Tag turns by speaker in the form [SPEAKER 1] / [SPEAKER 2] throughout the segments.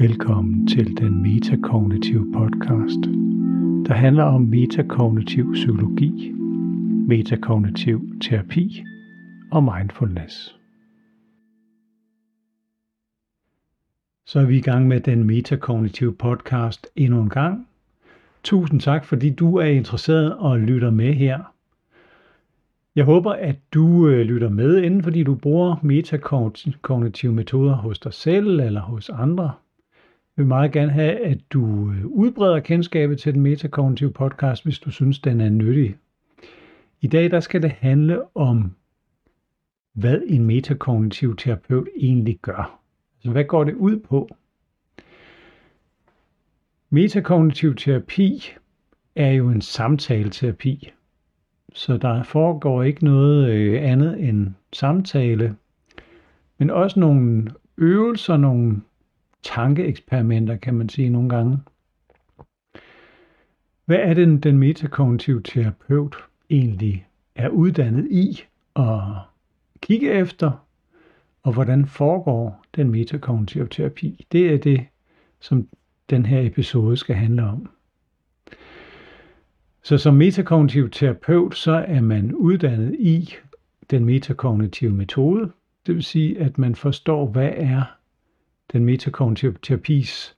[SPEAKER 1] Velkommen til den metakognitive podcast, der handler om metakognitiv psykologi, metakognitiv terapi og mindfulness. Så er vi i gang med den metakognitive podcast endnu en gang. Tusind tak, fordi du er interesseret og lytter med her. Jeg håber, at du øh, lytter med, inden fordi du bruger metakognitive metoder hos dig selv eller hos andre. Jeg vil meget gerne have, at du øh, udbreder kendskabet til den metakognitive podcast, hvis du synes, den er nyttig. I dag der skal det handle om, hvad en metakognitiv terapeut egentlig gør. Altså, hvad går det ud på? Metakognitiv terapi er jo en samtaleterapi, så der foregår ikke noget øh, andet end samtale, men også nogle øvelser, nogle tankeeksperimenter, kan man sige nogle gange. Hvad er det, den metakognitive terapeut egentlig er uddannet i at kigge efter, og hvordan foregår den metakognitive terapi? Det er det, som den her episode skal handle om. Så som metakognitiv terapeut, så er man uddannet i den metakognitive metode. Det vil sige, at man forstår, hvad er den metakognitive terapis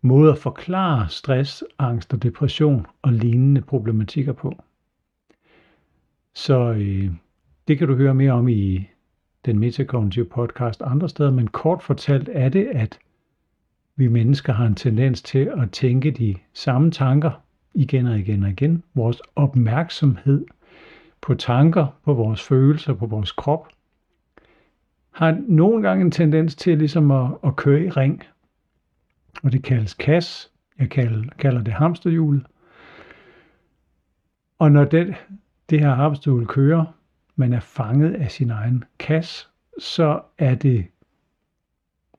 [SPEAKER 1] måde at forklare stress, angst og depression og lignende problematikker på. Så øh, det kan du høre mere om i den metakognitive podcast andre steder, men kort fortalt er det, at vi mennesker har en tendens til at tænke de samme tanker igen og igen og igen. Vores opmærksomhed på tanker, på vores følelser, på vores krop, har nogle gange en tendens til ligesom at, at køre i ring. Og det kaldes kas. Jeg kalder, kalder det hamsterhjulet. Og når det, det her hamsterhjul kører, man er fanget af sin egen kas, så er det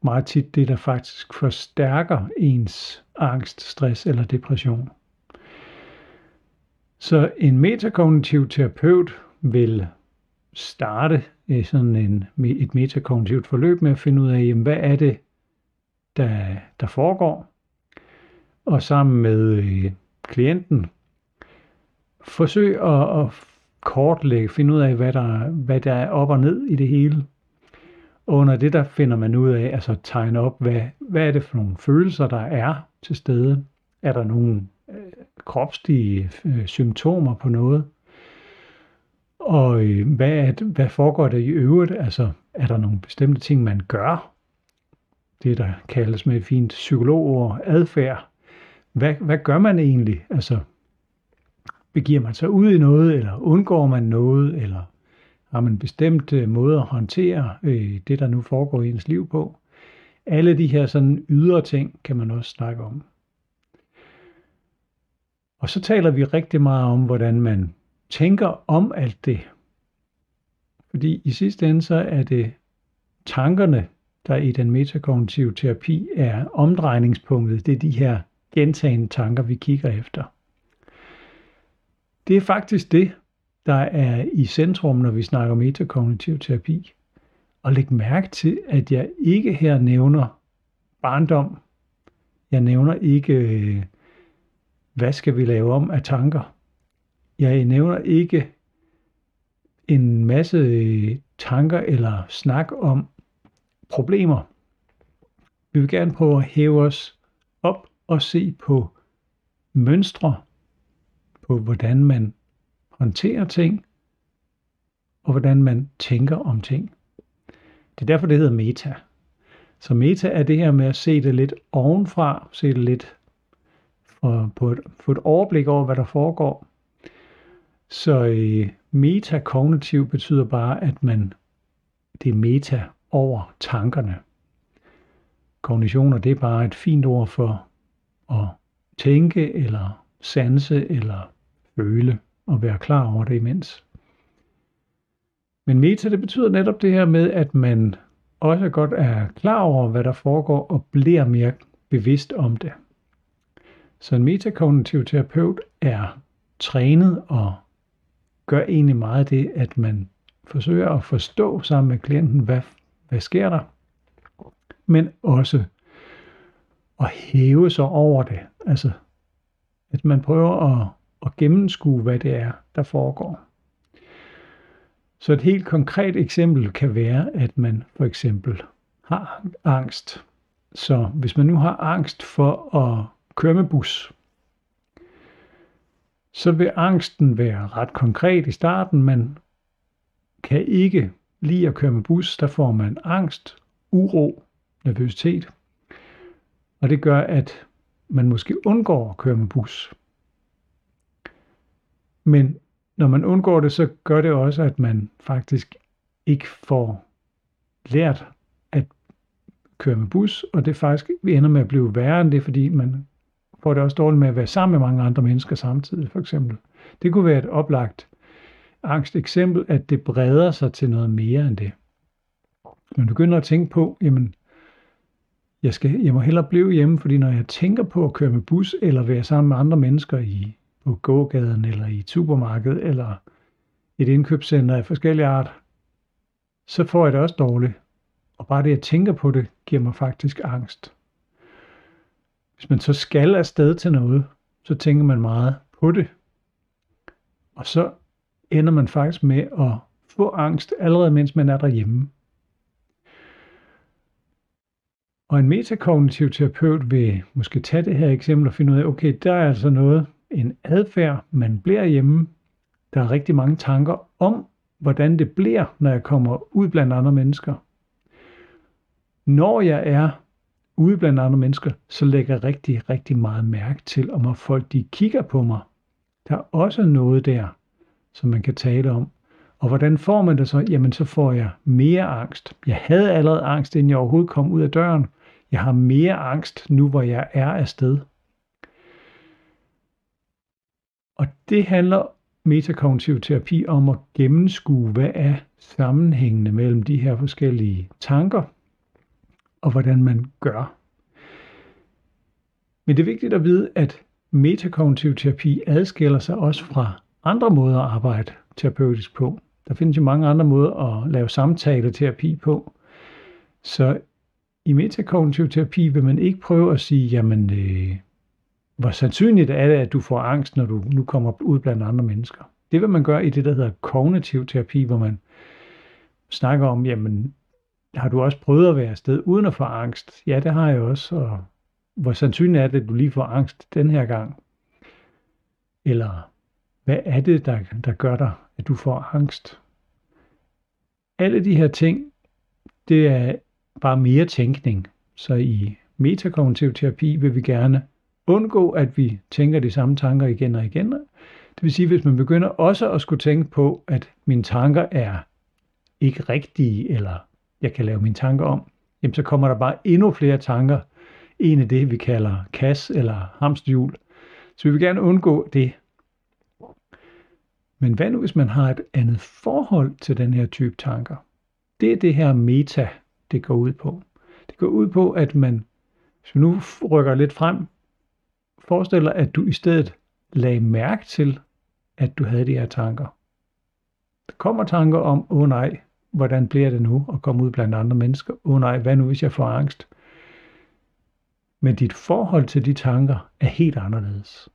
[SPEAKER 1] meget tit det, der faktisk forstærker ens angst, stress eller depression. Så en metakognitiv terapeut vil starte øh, sådan en, et metakognitivt forløb med at finde ud af, jamen, hvad er det, der, der foregår, og sammen med øh, klienten forsøge at, at kortlægge, finde ud af, hvad der, hvad der er op og ned i det hele. Og under det, der finder man ud af, altså tegne op, hvad, hvad er det for nogle følelser, der er til stede? Er der nogle øh, kropslige øh, symptomer på noget? Og øh, hvad, er hvad foregår der i øvrigt? Altså, er der nogle bestemte ting, man gør? Det, der kaldes med et fint psykologord, adfærd. Hvad, hvad gør man egentlig? Altså, begiver man sig ud i noget, eller undgår man noget, eller har man bestemte øh, måder at håndtere øh, det, der nu foregår i ens liv på? Alle de her sådan ydre ting kan man også snakke om. Og så taler vi rigtig meget om, hvordan man tænker om alt det. Fordi i sidste ende så er det tankerne, der i den metakognitive terapi er omdrejningspunktet. Det er de her gentagende tanker, vi kigger efter. Det er faktisk det, der er i centrum, når vi snakker metakognitiv terapi. Og læg mærke til, at jeg ikke her nævner barndom. Jeg nævner ikke, øh, hvad skal vi lave om af tanker. Jeg nævner ikke en masse øh, tanker eller snak om problemer. Vi vil gerne prøve at hæve os op og se på mønstre, på hvordan man håndterer ting, og hvordan man tænker om ting. Det er derfor, det hedder meta. Så meta er det her med at se det lidt ovenfra, se det lidt for, på et, få et overblik over, hvad der foregår, så øh, metakognitiv betyder bare, at man det er meta over tankerne. Kognitioner, det er bare et fint ord for at tænke, eller sanse, eller føle, og være klar over det imens. Men meta, det betyder netop det her med, at man også godt er klar over, hvad der foregår, og bliver mere bevidst om det. Så en metakognitiv terapeut er trænet og gør egentlig meget det, at man forsøger at forstå sammen med klienten, hvad, hvad sker der, men også at hæve sig over det. Altså, at man prøver at, at gennemskue, hvad det er, der foregår. Så et helt konkret eksempel kan være, at man for eksempel har angst. Så hvis man nu har angst for at køre med bus, så vil angsten være ret konkret i starten. Man kan ikke lide at køre med bus, der får man angst, uro, nervøsitet. Og det gør, at man måske undgår at køre med bus. Men når man undgår det, så gør det også, at man faktisk ikke får lært at køre med bus, og det faktisk ender med at blive værre end det, fordi man får det også dårligt med at være sammen med mange andre mennesker samtidig, for eksempel. Det kunne være et oplagt angst eksempel, at det breder sig til noget mere end det. Man begynder at tænke på, jamen, jeg, skal, jeg må hellere blive hjemme, fordi når jeg tænker på at køre med bus, eller være sammen med andre mennesker i, på gågaden, eller i supermarkedet, eller et indkøbscenter af forskellige art, så får jeg det også dårligt. Og bare det, at tænker på det, giver mig faktisk angst. Hvis man så skal afsted til noget, så tænker man meget på det. Og så ender man faktisk med at få angst, allerede mens man er derhjemme. Og en metakognitiv terapeut vil måske tage det her eksempel og finde ud af, okay, der er altså noget, en adfærd, man bliver hjemme. Der er rigtig mange tanker om, hvordan det bliver, når jeg kommer ud blandt andre mennesker. Når jeg er ude blandt andre mennesker, så lægger jeg rigtig, rigtig meget mærke til, om folk de kigger på mig. Der er også noget der, som man kan tale om. Og hvordan får man det så? Jamen, så får jeg mere angst. Jeg havde allerede angst, inden jeg overhovedet kom ud af døren. Jeg har mere angst nu, hvor jeg er afsted. Og det handler metakognitiv terapi om at gennemskue, hvad er sammenhængende mellem de her forskellige tanker, og hvordan man gør. Men det er vigtigt at vide, at metakognitiv terapi adskiller sig også fra andre måder at arbejde terapeutisk på. Der findes jo mange andre måder at lave samtale-terapi på. Så i metakognitiv terapi vil man ikke prøve at sige, jamen, øh, hvor sandsynligt er det, at du får angst, når du nu kommer ud blandt andre mennesker. Det vil man gøre i det, der hedder kognitiv terapi, hvor man snakker om, jamen, har du også prøvet at være afsted uden at få angst? Ja, det har jeg også. Og hvor sandsynligt er det, at du lige får angst den her gang? Eller hvad er det, der, der gør dig, at du får angst? Alle de her ting, det er bare mere tænkning. Så i metakognitiv terapi vil vi gerne undgå, at vi tænker de samme tanker igen og igen. Det vil sige, hvis man begynder også at skulle tænke på, at mine tanker er ikke rigtige, eller jeg kan lave mine tanker om, jamen så kommer der bare endnu flere tanker. En af det, vi kalder kas eller hamsterhjul. Så vi vil gerne undgå det. Men hvad nu, hvis man har et andet forhold til den her type tanker? Det er det her meta, det går ud på. Det går ud på, at man, hvis vi nu rykker lidt frem, forestiller, at du i stedet lagde mærke til, at du havde de her tanker. Der kommer tanker om, åh oh nej, hvordan bliver det nu at komme ud blandt andre mennesker? Åh oh nej, hvad nu hvis jeg får angst? Men dit forhold til de tanker er helt anderledes.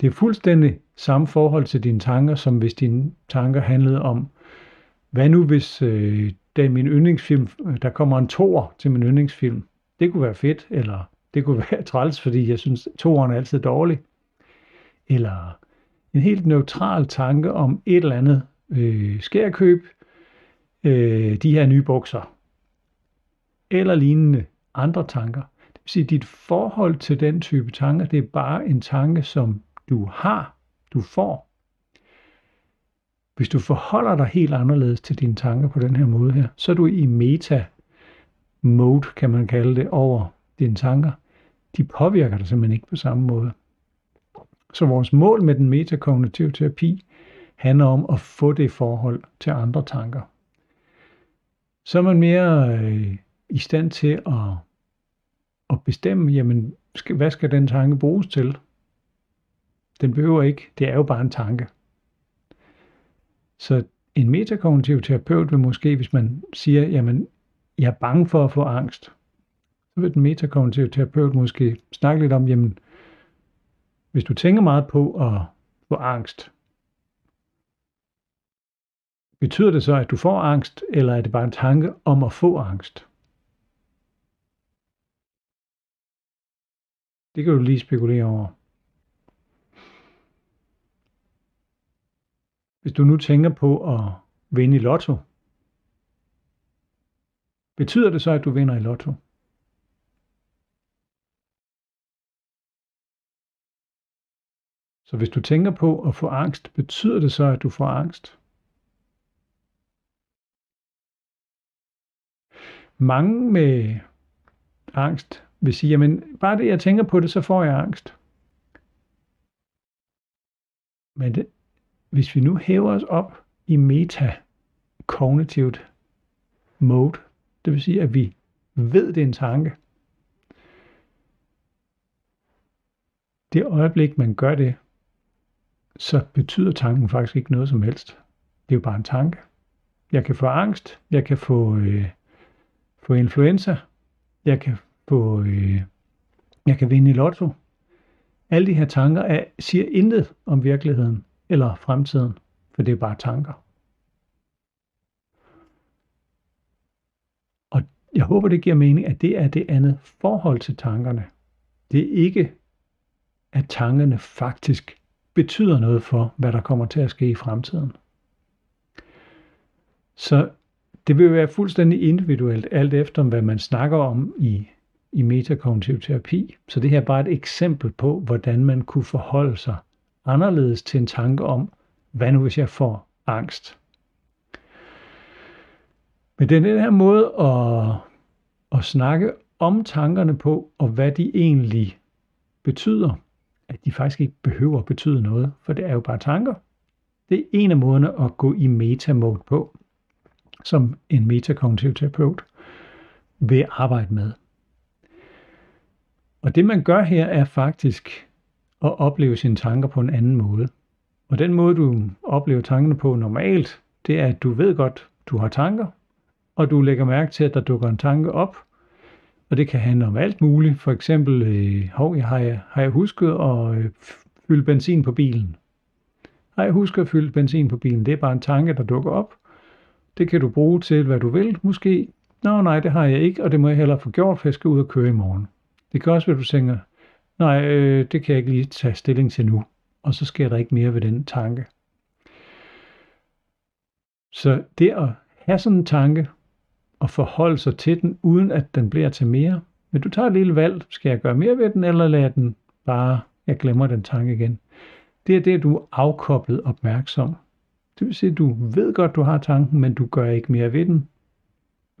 [SPEAKER 1] Det er fuldstændig samme forhold til dine tanker, som hvis dine tanker handlede om, hvad nu hvis øh, der, er min yndlingsfilm, der kommer en tor til min yndlingsfilm. Det kunne være fedt, eller det kunne være træls, fordi jeg synes, toren er altid dårlig. Eller en helt neutral tanke om et eller andet øh, skærkøb, øh, de her nye bukser, eller lignende andre tanker. Det vil sige, dit forhold til den type tanker, det er bare en tanke, som du har, du får. Hvis du forholder dig helt anderledes til dine tanker på den her måde her, så er du i meta-mode, kan man kalde det, over dine tanker. De påvirker dig simpelthen ikke på samme måde. Så vores mål med den metakognitive terapi handler om at få det forhold til andre tanker. Så er man mere øh, i stand til at, at bestemme, jamen, skal, hvad skal den tanke bruges til? Den behøver ikke, det er jo bare en tanke. Så en metakognitiv terapeut vil måske, hvis man siger, jamen, jeg er bange for at få angst, så vil den metakognitive terapeut måske snakke lidt om, jamen, hvis du tænker meget på at få angst, betyder det så, at du får angst, eller er det bare en tanke om at få angst? Det kan du lige spekulere over. Hvis du nu tænker på at vinde i lotto, betyder det så, at du vinder i lotto? Så hvis du tænker på at få angst, betyder det så, at du får angst? Mange med angst vil sige, jamen bare det, jeg tænker på det, så får jeg angst. Men det, hvis vi nu hæver os op i meta-kognitivt mode, det vil sige, at vi ved, det er en tanke. Det øjeblik, man gør det, så betyder tanken faktisk ikke noget som helst. Det er jo bare en tanke. Jeg kan få angst, jeg kan få, øh, få influenza, jeg kan få, øh, jeg kan vinde i lotto. Alle de her tanker er, siger intet om virkeligheden eller fremtiden, for det er bare tanker. Og jeg håber, det giver mening, at det er det andet forhold til tankerne. Det er ikke, at tankerne faktisk betyder noget for, hvad der kommer til at ske i fremtiden. Så det vil være fuldstændig individuelt, alt efter hvad man snakker om i, i metakognitiv terapi. Så det her er bare et eksempel på, hvordan man kunne forholde sig anderledes til en tanke om, hvad nu hvis jeg får angst? Men det er den her måde at, at snakke om tankerne på, og hvad de egentlig betyder, at de faktisk ikke behøver at betyde noget, for det er jo bare tanker. Det er en af måderne at gå i meta-mode på, som en metakognitiv terapeut vil arbejde med. Og det man gør her er faktisk at opleve sine tanker på en anden måde. Og den måde, du oplever tankerne på normalt, det er, at du ved godt, du har tanker, og du lægger mærke til, at der dukker en tanke op, og det kan handle om alt muligt. For eksempel, øh, hov, jeg har, jeg, har jeg husket at øh, fylde benzin på bilen? Har jeg husket at fylde benzin på bilen? Det er bare en tanke, der dukker op. Det kan du bruge til, hvad du vil, måske. Nå, nej, det har jeg ikke, og det må jeg heller få gjort, for jeg skal ud og køre i morgen. Det kan også være, du tænker, nej, øh, det kan jeg ikke lige tage stilling til nu. Og så sker der ikke mere ved den tanke. Så det at have sådan en tanke, og forholde sig til den, uden at den bliver til mere. Men du tager et lille valg, skal jeg gøre mere ved den, eller lade den bare, jeg glemmer den tanke igen. Det er det, du er afkoblet opmærksom. Det vil sige, at du ved godt, du har tanken, men du gør ikke mere ved den.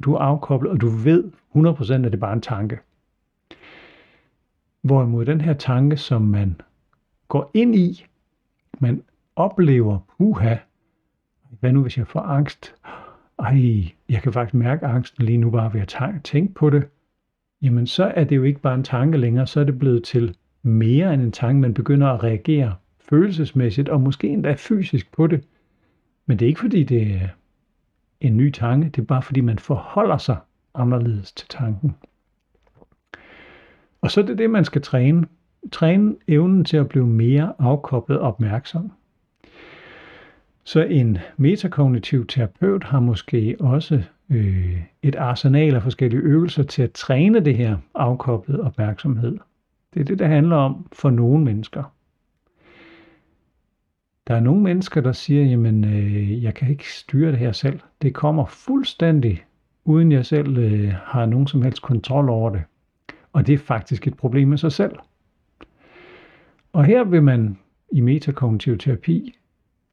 [SPEAKER 1] Du er afkoblet, og du ved 100% at det er bare en tanke. Hvorimod den her tanke, som man går ind i, man oplever, puha, hvad nu hvis jeg får angst? Ej, jeg kan faktisk mærke angsten lige nu bare ved at tænke på det. Jamen så er det jo ikke bare en tanke længere, så er det blevet til mere end en tanke. Man begynder at reagere følelsesmæssigt og måske endda fysisk på det. Men det er ikke fordi det er en ny tanke, det er bare fordi man forholder sig anderledes til tanken. Og så er det det, man skal træne. Træne evnen til at blive mere afkoblet opmærksom. Så en metakognitiv terapeut har måske også øh, et arsenal af forskellige øvelser til at træne det her afkoblet opmærksomhed. Det er det, det handler om for nogle mennesker. Der er nogle mennesker, der siger, jamen øh, jeg kan ikke styre det her selv. Det kommer fuldstændig, uden jeg selv øh, har nogen som helst kontrol over det. Og det er faktisk et problem med sig selv. Og her vil man i metakognitiv terapi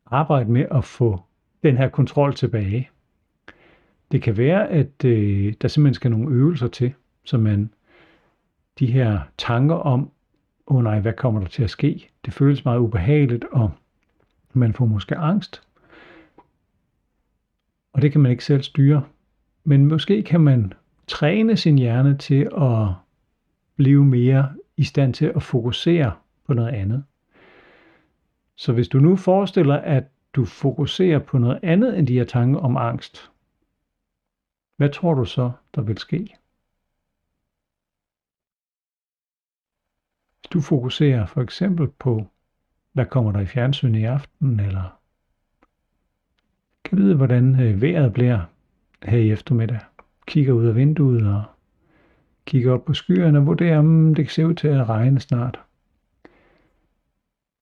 [SPEAKER 1] arbejde med at få den her kontrol tilbage. Det kan være, at øh, der simpelthen skal nogle øvelser til, så man de her tanker om, åh oh nej, hvad kommer der til at ske? Det føles meget ubehageligt, og man får måske angst. Og det kan man ikke selv styre. Men måske kan man træne sin hjerne til at blive mere i stand til at fokusere på noget andet. Så hvis du nu forestiller, at du fokuserer på noget andet end de her tanker om angst, hvad tror du så, der vil ske? du fokuserer for eksempel på, hvad kommer der i fjernsyn i aften, eller kan vide, hvordan øh, vejret bliver her i eftermiddag. Kigger ud af vinduet og kigger op på skyerne og vurderer, om det kan se ud til at regne snart.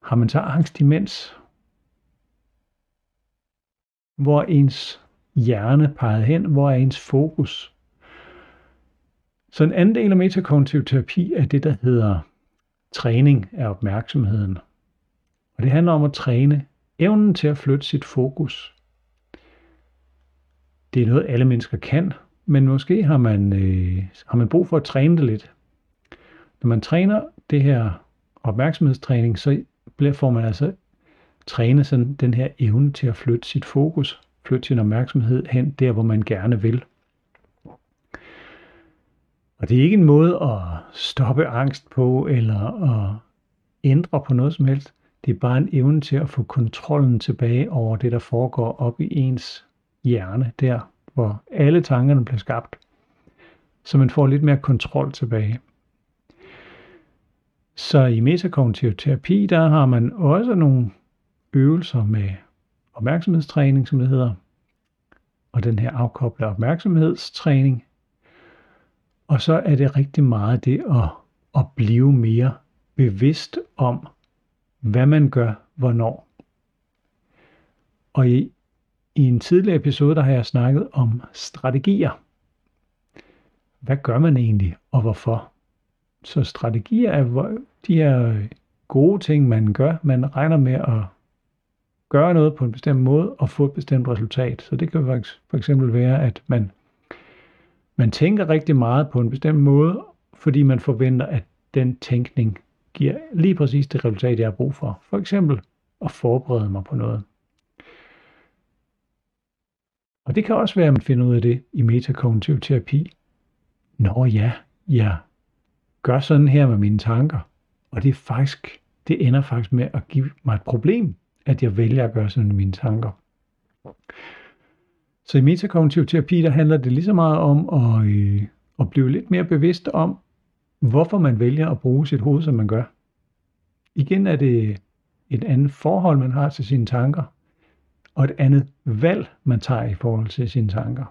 [SPEAKER 1] Har man så angst imens? Hvor ens hjerne peget hen? Hvor er ens fokus? Så en anden del af metakognitiv terapi er det, der hedder træning af opmærksomheden. Og det handler om at træne evnen til at flytte sit fokus. Det er noget, alle mennesker kan, men måske har man, øh, har man brug for at træne det lidt. Når man træner det her opmærksomhedstræning, så bliver, får man altså træne sådan den her evne til at flytte sit fokus, flytte sin opmærksomhed hen der, hvor man gerne vil. Og det er ikke en måde at stoppe angst på, eller at ændre på noget som helst. Det er bare en evne til at få kontrollen tilbage over det, der foregår op i ens hjerne, der hvor alle tankerne bliver skabt. Så man får lidt mere kontrol tilbage. Så i metakognitiv terapi, der har man også nogle øvelser med opmærksomhedstræning, som det hedder, og den her afkoblede opmærksomhedstræning. Og så er det rigtig meget det at, at blive mere bevidst om, hvad man gør, hvornår. Og i, i en tidligere episode, der har jeg snakket om strategier. Hvad gør man egentlig, og hvorfor? Så strategier er de her gode ting, man gør. Man regner med at gøre noget på en bestemt måde og få et bestemt resultat. Så det kan for eksempel være, at man, man tænker rigtig meget på en bestemt måde, fordi man forventer, at den tænkning giver lige præcis det resultat, jeg har brug for. For eksempel at forberede mig på noget. Og det kan også være, at man finder ud af det i metakognitiv terapi. Nå ja, jeg gør sådan her med mine tanker, og det er faktisk, det ender faktisk med at give mig et problem, at jeg vælger at gøre sådan med mine tanker. Så i metakognitiv terapi, der handler det lige så meget om at, øh, at blive lidt mere bevidst om, hvorfor man vælger at bruge sit hoved, som man gør. Igen er det et andet forhold, man har til sine tanker, og et andet valg, man tager i forhold til sine tanker.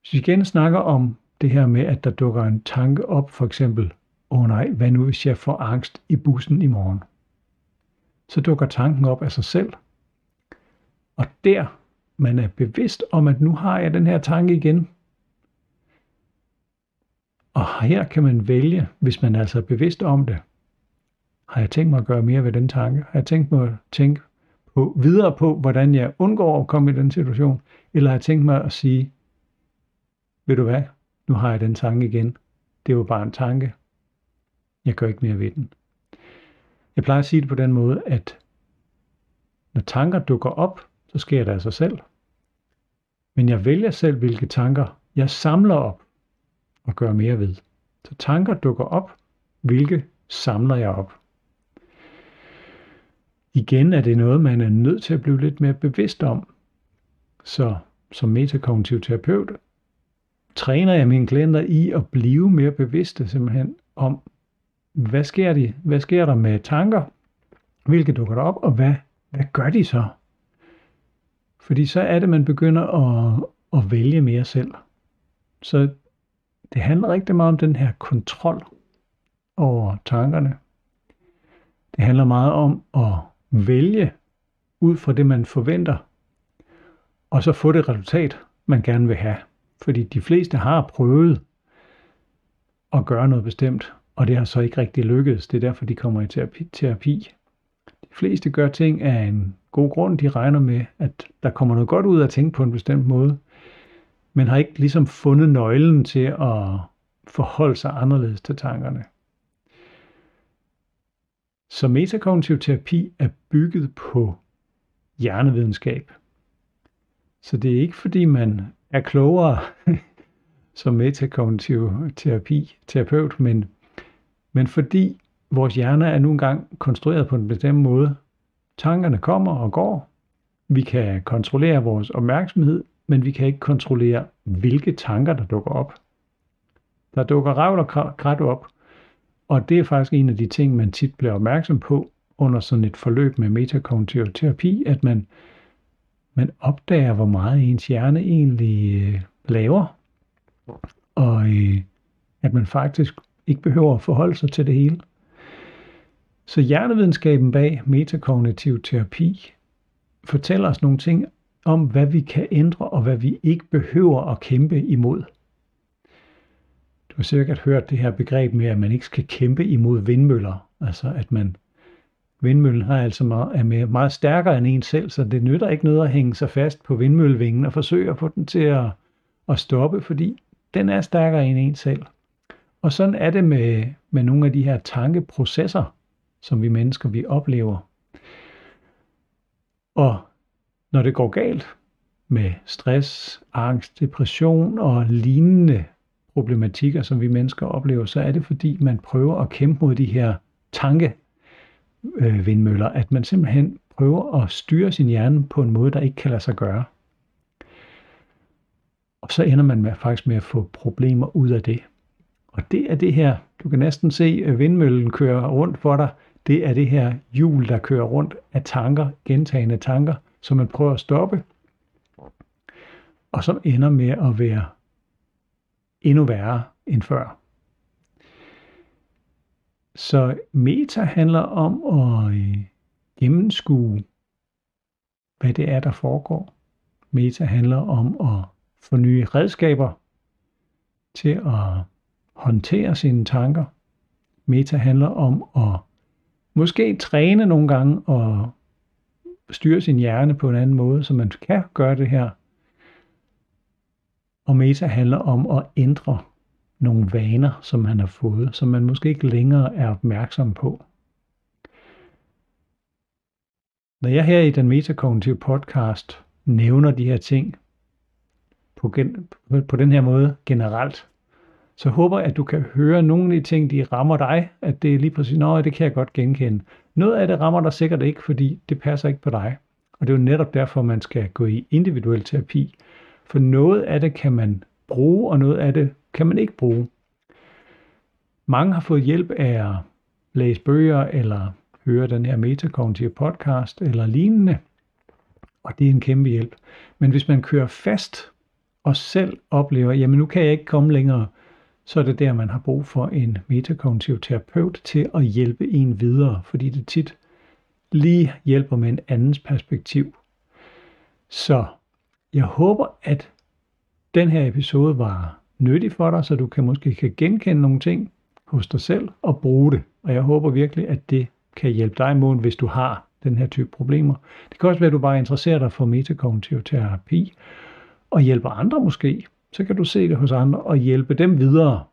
[SPEAKER 1] Hvis vi igen snakker om det her med, at der dukker en tanke op, for eksempel, åh oh nej, hvad nu hvis jeg får angst i bussen i morgen? Så dukker tanken op af sig selv. Og der, man er bevidst om, at nu har jeg den her tanke igen. Og her kan man vælge, hvis man altså er bevidst om det. Har jeg tænkt mig at gøre mere ved den tanke? Har jeg tænkt mig at tænke på, videre på, hvordan jeg undgår at komme i den situation? Eller har jeg tænkt mig at sige, ved du hvad, nu har jeg den tanke igen. Det var bare en tanke. Jeg gør ikke mere ved den. Jeg plejer at sige det på den måde, at når tanker dukker op, så sker det af sig selv. Men jeg vælger selv, hvilke tanker jeg samler op og gøre mere ved. Så tanker dukker op, hvilke samler jeg op. Igen er det noget, man er nødt til at blive lidt mere bevidst om. Så som metakognitiv terapeut træner jeg mine klienter i at blive mere bevidste simpelthen om, hvad sker, de, hvad sker der med tanker, hvilke dukker der op, og hvad, hvad gør de så? Fordi så er det, man begynder at, at vælge mere selv. Så det handler rigtig meget om den her kontrol over tankerne. Det handler meget om at vælge ud fra det, man forventer, og så få det resultat, man gerne vil have. Fordi de fleste har prøvet at gøre noget bestemt, og det har så ikke rigtig lykkedes. Det er derfor, de kommer i terapi. terapi. De fleste gør ting af en god grund. De regner med, at der kommer noget godt ud af at tænke på en bestemt måde, men har ikke ligesom fundet nøglen til at forholde sig anderledes til tankerne. Så metakognitiv terapi er bygget på hjernevidenskab. Så det er ikke fordi man er klogere som metakognitiv terapi, terapeut, men, men fordi vores hjerne er nu engang konstrueret på en bestemt måde. Tankerne kommer og går. Vi kan kontrollere vores opmærksomhed, men vi kan ikke kontrollere, hvilke tanker der dukker op. Der dukker ravl og krat op, Og det er faktisk en af de ting, man tit bliver opmærksom på under sådan et forløb med metakognitiv terapi, at man, man opdager, hvor meget ens hjerne egentlig øh, laver, og øh, at man faktisk ikke behøver at forholde sig til det hele. Så hjernevidenskaben bag metakognitiv terapi fortæller os nogle ting om, hvad vi kan ændre og hvad vi ikke behøver at kæmpe imod. Du har sikkert hørt det her begreb med, at man ikke skal kæmpe imod vindmøller. Altså at man vindmøllen har altså meget, er med, meget stærkere end en selv, så det nytter ikke noget at hænge sig fast på vindmøllevingen og forsøge at få den til at, at stoppe, fordi den er stærkere end en selv. Og sådan er det med, med nogle af de her tankeprocesser, som vi mennesker vi oplever. Og når det går galt med stress, angst, depression og lignende problematikker, som vi mennesker oplever, så er det fordi, man prøver at kæmpe mod de her tankevindmøller, øh, at man simpelthen prøver at styre sin hjerne på en måde, der ikke kan lade sig gøre. Og så ender man med, faktisk med at få problemer ud af det. Og det er det her, du kan næsten se at vindmøllen køre rundt for dig, det er det her hjul, der kører rundt af tanker, gentagende tanker, som man prøver at stoppe, og som ender med at være endnu værre end før. Så meta handler om at øh, gennemskue, hvad det er, der foregår. Meta handler om at få nye redskaber til at håndtere sine tanker. Meta handler om at måske træne nogle gange og styre sin hjerne på en anden måde, så man kan gøre det her. Og meta handler om at ændre nogle vaner, som man har fået, som man måske ikke længere er opmærksom på. Når jeg her i den metakognitive podcast nævner de her ting på, gen, på den her måde generelt, så håber jeg, at du kan høre nogle af de ting, de rammer dig, at det er lige præcis, nå, det kan jeg godt genkende. Noget af det rammer dig sikkert ikke, fordi det passer ikke på dig. Og det er jo netop derfor, man skal gå i individuel terapi. For noget af det kan man bruge, og noget af det kan man ikke bruge. Mange har fået hjælp af at læse bøger, eller høre den her metakognitive podcast, eller lignende. Og det er en kæmpe hjælp. Men hvis man kører fast og selv oplever, jamen nu kan jeg ikke komme længere, så er det der, man har brug for en metakognitiv terapeut til at hjælpe en videre, fordi det tit lige hjælper med en andens perspektiv. Så jeg håber, at den her episode var nyttig for dig, så du kan måske kan genkende nogle ting hos dig selv og bruge det. Og jeg håber virkelig, at det kan hjælpe dig imod, hvis du har den her type problemer. Det kan også være, at du bare interesserer dig for metakognitiv terapi og hjælper andre måske så kan du se det hos andre og hjælpe dem videre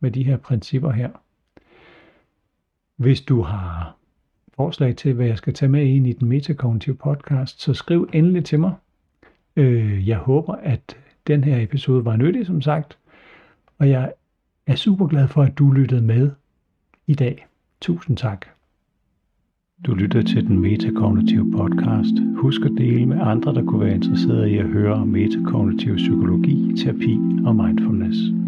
[SPEAKER 1] med de her principper her. Hvis du har forslag til, hvad jeg skal tage med ind i den metakognitive podcast, så skriv endelig til mig. Øh, jeg håber, at den her episode var nyttig, som sagt, og jeg er super glad for, at du lyttede med i dag. Tusind tak. Du lytter til den metakognitive podcast. Husk at dele med andre, der kunne være interesserede i at høre om metakognitiv psykologi, terapi og mindfulness.